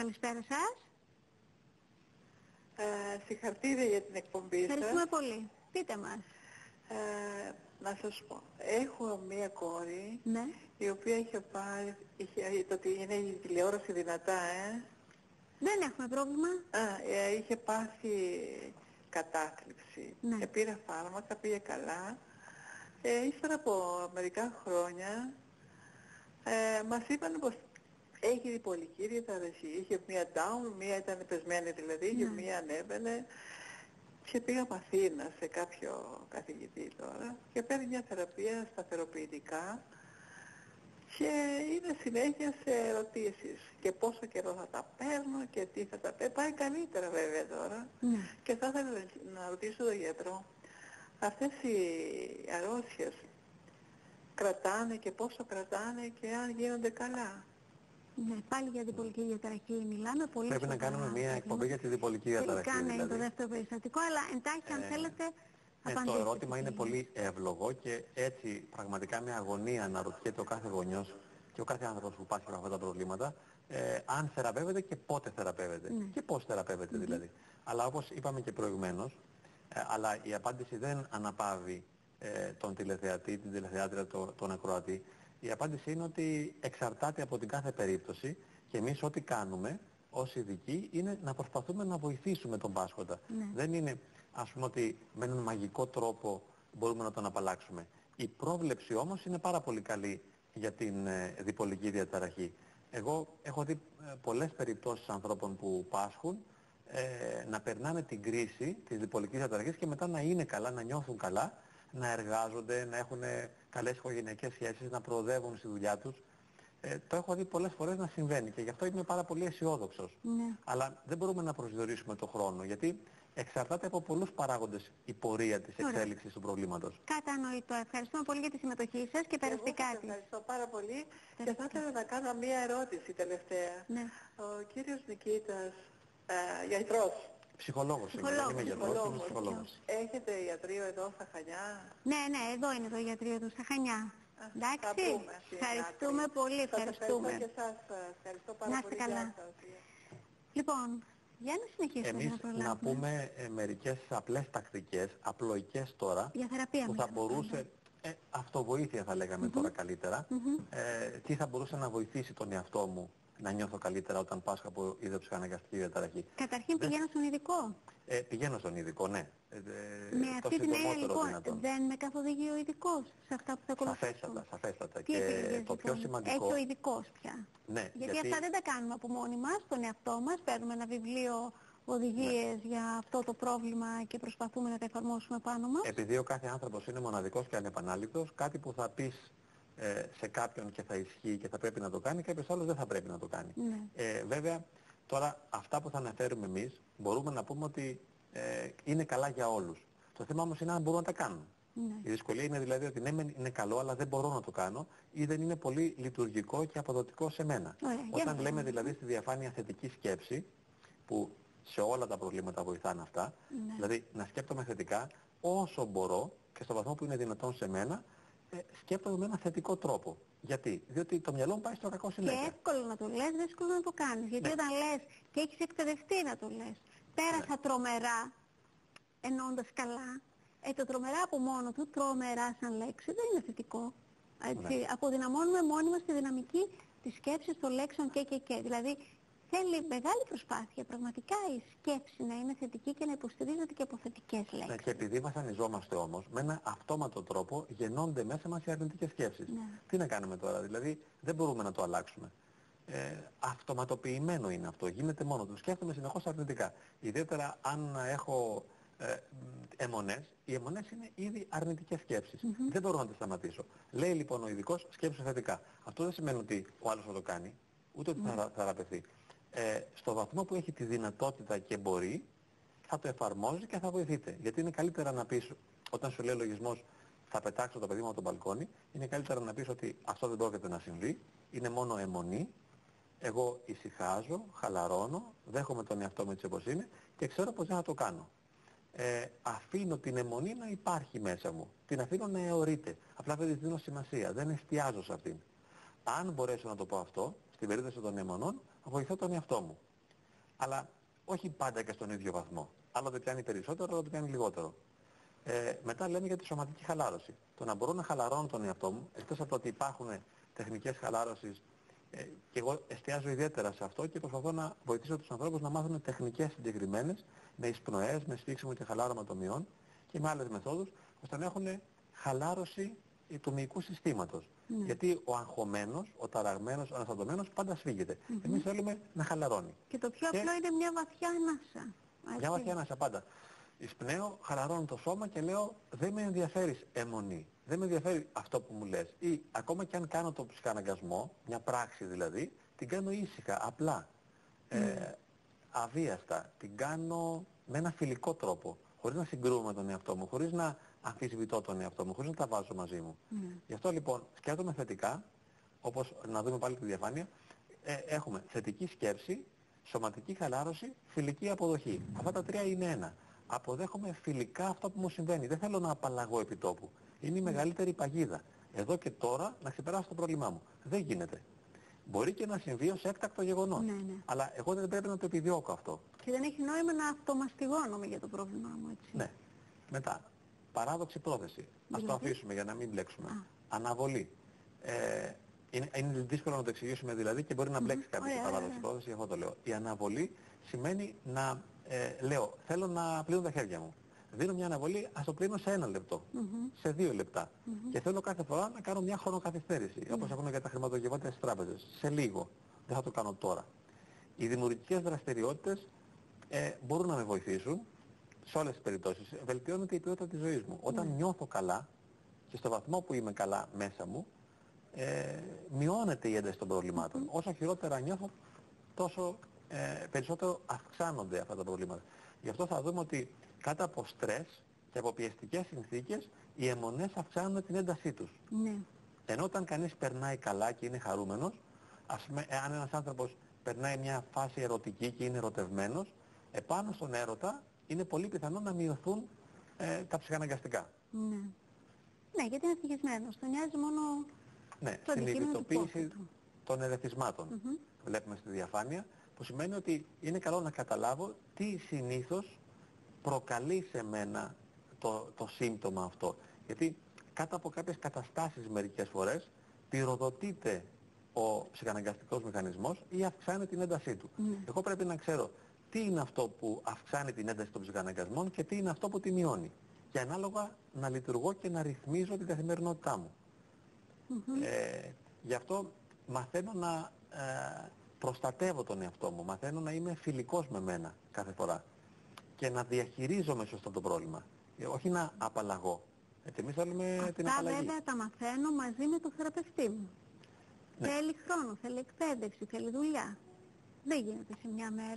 καλησπέρα σας. Ε, συγχαρητήρια για την εκπομπή σας. Ευχαριστούμε πολύ. Πείτε μας. Ε, να σας πω, έχω μία κόρη Ναι. η οποία είχε πάρει, είχε, το ότι είναι η τηλεόραση δυνατά, ε. Δεν έχουμε πρόβλημα. Α, ε, είχε πάθει κατάθλιψη. Ναι. Και πήρε φάρμακα, πήγε καλά. Ε, ύστερα από μερικά χρόνια ε, μας είπαν πως έχει διπολική διαταραχή. Είχε μία down, μία ήταν πεσμένη δηλαδή, και Ναι. μία ανέβαινε. Και πήγα από Αθήνα σε κάποιο καθηγητή τώρα και παίρνει μια θεραπεία σταθεροποιητικά και είναι συνέχεια σε ερωτήσεις και πόσο καιρό θα τα παίρνω και τι θα τα παίρνω. Πάει καλύτερα βέβαια τώρα Ναι. και θα ήθελα να ρωτήσω τον γιατρό αυτές οι αρρώστιες κρατάνε και πόσο κρατάνε και αν γίνονται καλά. Ναι, πάλι για διπολική διαταραχή μιλάμε. Πολύ Πρέπει να σοβαρά κάνουμε μια προβλήματα. εκπομπή για τη διπολική διαταραχή. Τελικά ναι, είναι το δηλαδή. δεύτερο περιστατικό, αλλά εντάχει αν Ε, θέλετε Ε, απαντήστε. το ερώτημα τι είναι γίνεται. πολύ εύλογο και έτσι πραγματικά με αγωνία αναρωτιέται ο κάθε γονιός και ο κάθε άνθρωπος που πάσχει από αυτά τα προβλήματα ε, αν θεραπεύεται και πότε θεραπεύεται Ναι. και πώς θεραπεύεται δηλαδή. Αλλά όπως είπαμε και προηγουμένως, ε, αλλά η απάντηση δεν αναπαύει ε, τον τηλεθεατή, την τηλεθεάτρια, τον, τον ακροατή. Η απάντηση είναι ότι εξαρτάται από την κάθε περίπτωση και εμείς ό,τι κάνουμε ως ειδικοί είναι να προσπαθούμε να βοηθήσουμε τον πάσχοντα. Ναι. Δεν είναι ας πούμε ότι με έναν μαγικό τρόπο μπορούμε να τον απαλλάξουμε. Η πρόβλεψη όμως είναι πάρα πολύ καλή για την ε, διπολική διαταραχή. Εγώ έχω δει ε, πολλές περιπτώσεις ανθρώπων που πάσχουν ε, να περνάνε την κρίση της διπολικής διαταραχής και μετά να είναι καλά, να νιώθουν καλά, να εργάζονται, να έχουν ε, καλές οικογενειακές σχέσεις, να προοδεύουν στη δουλειά τους. Ε, το έχω δει πολλές φορές να συμβαίνει και γι' αυτό είμαι πάρα πολύ αισιόδοξος. Ναι. Αλλά δεν μπορούμε να προσδιορίσουμε το χρόνο γιατί εξαρτάται από πολλούς παράγοντες η πορεία της Ωραία. εξέλιξης του προβλήματος. Κατανοητό. Ευχαριστούμε πολύ για τη συμμετοχή σας και Εγώ σας περαστικά της. ευχαριστώ πάρα πολύ και Περαστικά. θα ήθελα να κάνω μία ερώτηση τελευταία. Ναι. Ο κύριος Νικήτας, ε, γιατρός, Ψυχολόγος είμαι, δεν Ψυχολόγος, είμαι γιατρός, είμαι ψυχολόγος. ψυχολόγος. έχετε ιατρείο εδώ στα Χανιά; Ναι, ναι, εδώ είναι το γιατρίο του στα Χανιά. Α, θα Εντάξει. πούμε στην Ευχαριστούμε άκρη. πολύ. Σας Ευχαριστούμε. ευχαριστώ και εσάς. ε, Ευχαριστώ πάρα Να είστε πολύ. καλά. Γεια σας. Λοιπόν, για να συνεχίσουμε Εμείς να προλάβουμε. να πούμε ε, μερικές απλές τακτικές, απλοϊκές τώρα, Για θεραπεία που θα μιλάμε μπορούσε, ε, αυτοβοήθεια θα λέγαμε τώρα καλύτερα, Μμμ. ε, τι θα μπορούσε να βοηθήσει τον εαυτό μου να νιώθω καλύτερα όταν πάσχω από ιδεψυχαναγκαστική διαταραχή. Καταρχήν Δεν- πηγαίνω στον ειδικό. Ε, πηγαίνω στον ειδικό, ναι. Ε, ε, Με το αυτή την έννοια συντομότερο λοιπόν δυνατόν. δεν με καθοδηγεί ο ειδικός σε αυτά που θα ακολουθήσουν. Σαφέστατα, σαφέστατα. Τι και επιλογές, το πιο λοιπόν, σημαντικό... Έχει ο ειδικός πια. Ναι, γιατί, αυτά δεν τα κάνουμε από μόνοι μας, τον εαυτό μας. Παίρνουμε ένα βιβλίο οδηγίες Ναι. για αυτό το πρόβλημα και προσπαθούμε να τα εφαρμόσουμε πάνω μας. Επειδή ο κάθε άνθρωπος είναι μοναδικός και ανεπανάληπτος, κάτι που θα πεις ε, σε κάποιον και θα ισχύει και θα πρέπει να το κάνει, κάποιος άλλος δεν θα πρέπει να το κάνει. Ναι. Ε, βέβαια, τώρα αυτά που θα αναφέρουμε εμείς μπορούμε να πούμε ότι ε, είναι καλά για όλους. Το θέμα όμως είναι αν μπορούν να τα κάνουν. Ναι. Η δυσκολία είναι δηλαδή ότι ναι, μεν είναι καλό, αλλά δεν μπορώ να το κάνω ή δεν είναι πολύ λειτουργικό και αποδοτικό σε μένα. Ωραία, για Όταν να λέμε δούμε. δηλαδή στη διαφάνεια θετική σκέψη, που σε όλα τα προβλήματα βοηθάνε αυτά, Ναι. δηλαδή να σκέπτομαι θετικά όσο μπορώ και στο βαθμό που είναι δυνατόν σε μένα, ε, σκέπτομαι με ένα θετικό τρόπο. Γιατί; Διότι το μυαλό μου πάει στο κακό Και συνέχεια. εύκολο να το λες, δύσκολο να το κάνεις. Γιατί Ναι. όταν λες και έχεις εκπαιδευτεί να το λες, πέρασα τρομερά, εννοώντας καλά, ε, το τρομερά από μόνο του, τρομερά σαν λέξη, δεν είναι θετικό. Έτσι, Ναι. αποδυναμώνουμε μόνοι μας τη δυναμική της σκέψης των λέξεων και και και. Δηλαδή θέλει μεγάλη προσπάθεια πραγματικά η σκέψη να είναι θετική και να υποστηρίζεται και από θετικές Ναι, λέξεις. και επειδή βασανιζόμαστε όμως, με ένα αυτόματο τρόπο γεννώνται μέσα μας οι αρνητικές σκέψεις. Ναι. Τι να κάνουμε τώρα, δηλαδή δεν μπορούμε να το αλλάξουμε. Ε, αυτοματοποιημένο είναι αυτό, γίνεται μόνο του. Σκέφτομαι συνεχώς αρνητικά. Ιδιαίτερα αν έχω ε, μ, αιμονές, οι αιμονές είναι ήδη αρνητικές σκέψεις. Δεν μπορώ να τις σταματήσω. Λέει λοιπόν ο ειδικός σκέψου θετικά. Αυτό δεν σημαίνει ότι ο άλλος θα το κάνει, ούτε ότι θα θα θεραπευθεί. Ε, στο βαθμό που έχει τη δυνατότητα και μπορεί, θα το εφαρμόζει και θα βοηθείτε. Γιατί είναι καλύτερα να πεις, όταν σου λέει ο λογισμός θα πετάξω το παιδί μου από τον μπαλκόνι, είναι καλύτερα να πεις ότι αυτό δεν πρόκειται να συμβεί, είναι μόνο αιμονή, εγώ ησυχάζω, χαλαρώνω, δέχομαι τον εαυτό μου έτσι όπως είναι και ξέρω πως δεν θα το κάνω. Ε, αφήνω την αιμονή να υπάρχει μέσα μου. Την αφήνω να αιωρείται. Απλά δεν της δίνω σημασία. Δεν εστιάζω σε αυτήν. Αν μπορέσω να το πω αυτό, στην περίπτωση των αιμονών, βοηθώ τον εαυτό μου. Αλλά όχι πάντα και στον ίδιο βαθμό. Άλλοτε πιάνει περισσότερο, άλλοτε πιάνει λιγότερο. Ε, μετά λέμε για τη σωματική χαλάρωση. Το να μπορώ να χαλαρώνω τον εαυτό μου, εκτός από το ότι υπάρχουν τεχνικές χαλάρωσης ε, και εγώ εστιάζω ιδιαίτερα σε αυτό και προσπαθώ να βοηθήσω τους ανθρώπους να μάθουν τεχνικές συγκεκριμένες, με εισπνοές, με σφίξιμο και χαλάρωμα των μειών και με άλλες μεθόδους, ώστε να έχουν χαλάρωση του μυϊκού συστήματος. Ναι. Γιατί ο αγχωμένος, ο ταραγμένος, ο αναστατωμένος πάντα σφίγγεται. Εμείς θέλουμε να χαλαρώνει. Και το πιο Και- απλό είναι μια βαθιά ανάσα. Μια Έτσι. βαθιά ανάσα πάντα. Εισπνέω, χαλαρώνω το σώμα και λέω δεν με ενδιαφέρει αιμονή. Δεν με ενδιαφέρει αυτό που μου λες. Ή ακόμα και αν κάνω το ψυχαναγκασμό, μια πράξη δηλαδή, την κάνω ήσυχα, απλά, ε, αβίαστα. Την κάνω με ένα φιλικό τρόπο. Χωρίς να συγκρούω με τον εαυτό μου, χωρίς να αμφισβητώ τον εαυτό μου, χωρίς να τα βάζω μαζί μου. Ναι. Γι' αυτό λοιπόν σκέφτομαι θετικά, όπως να δούμε πάλι τη διαφάνεια, ε, έχουμε θετική σκέψη, σωματική χαλάρωση, φιλική αποδοχή. Αυτά τα τρία είναι ένα. Αποδέχομαι φιλικά αυτό που μου συμβαίνει. Δεν θέλω να απαλλαγώ επί τόπου. Είναι η μεγαλύτερη παγίδα. Εδώ και τώρα να ξεπεράσω το πρόβλημά μου. Δεν γίνεται. Μπορεί και να συμβεί ως έκτακτο γεγονός. Ναι, ναι. Αλλά εγώ δεν πρέπει να το επιδιώκω αυτό. Και δεν έχει νόημα να αυτομαστιγώνομαι για το πρόβλημά μου, έτσι. Ναι. Μετά, παράδοξη πρόθεση. Ας το Δηλαδή; αφήσουμε για να μην μπλέξουμε. Α. Αναβολή. Ε, είναι, είναι δύσκολο να το εξηγήσουμε δηλαδή και μπορεί να μπλέξει κάποιος Ωραία, η παράδοξη ωραία. πρόθεση, εγώ το λέω. Η αναβολή σημαίνει να ε, λέω, θέλω να πλύνω τα χέρια μου. Δίνω μια αναβολή, ας το πλύνω σε ένα λεπτό, σε δύο λεπτά. Και θέλω κάθε φορά να κάνω μια χρονοκαθυστέρηση, όπως έχουν για τα χρηματογευάτια στις τράπεζες. Σε λίγο. Δεν θα το κάνω τώρα. Οι δημιουργικές δραστηριότητες ε, μπορούν να με βοηθήσουν σε όλες τις περιπτώσεις. Βελτιώνεται η ποιότητα της ζωής μου. Όταν νιώθω καλά και στο βαθμό που είμαι καλά μέσα μου, ε, μειώνεται η ένταση των προβλημάτων. Όσο χειρότερα νιώθω, τόσο ε, περισσότερο αυξάνονται αυτά τα προβλήματα. Γι' αυτό θα δούμε ότι κάτω από στρες και από πιεστικές συνθήκες, οι αιμονές αυξάνουν την έντασή τους. Ναι. Ενώ όταν κανείς περνάει καλά και είναι χαρούμενος, ας πούμε, εάν ένας άνθρωπος περνάει μια φάση ερωτική και είναι ερωτευμένος, επάνω στον έρωτα είναι πολύ πιθανό να μειωθούν ε, τα ψυχαναγκαστικά. Ναι. Ναι, γιατί είναι ευτυχισμένος. Τον νοιάζει μόνο Ναι, Το αντικείμενο του συνειδητοποίηση πόθου του. των ερεθισμάτων. Βλέπουμε στη διαφάνεια, που σημαίνει ότι είναι καλό να καταλάβω τι συνήθως προκαλεί σε μένα το, το σύμπτωμα αυτό. Γιατί κάτω από κάποιες καταστάσεις μερικές φορές πυροδοτείται ο ψυχαναγκαστικός μηχανισμός ή αυξάνει την έντασή του. Εγώ πρέπει να ξέρω τι είναι αυτό που αυξάνει την ένταση των ψυχαναγκασμών και τι είναι αυτό που τη μειώνει; Και ανάλογα να λειτουργώ και να ρυθμίζω την καθημερινότητά μου. Ε, γι' αυτό μαθαίνω να ε, προστατεύω τον εαυτό μου, μαθαίνω να είμαι φιλικός με μένα κάθε φορά και να διαχειρίζομαι σωστά το πρόβλημα. Ε, όχι να απαλλαγώ. Έτσι, εμείς θέλουμε την Αυτά απαλλαγή. βέβαια τα μαθαίνω μαζί με τον θεραπευτή μου. Ναι. Θέλει χρόνο, θέλει εκπαίδευση, θέλει δουλειά. Δεν γίνεται σε μια μέρα.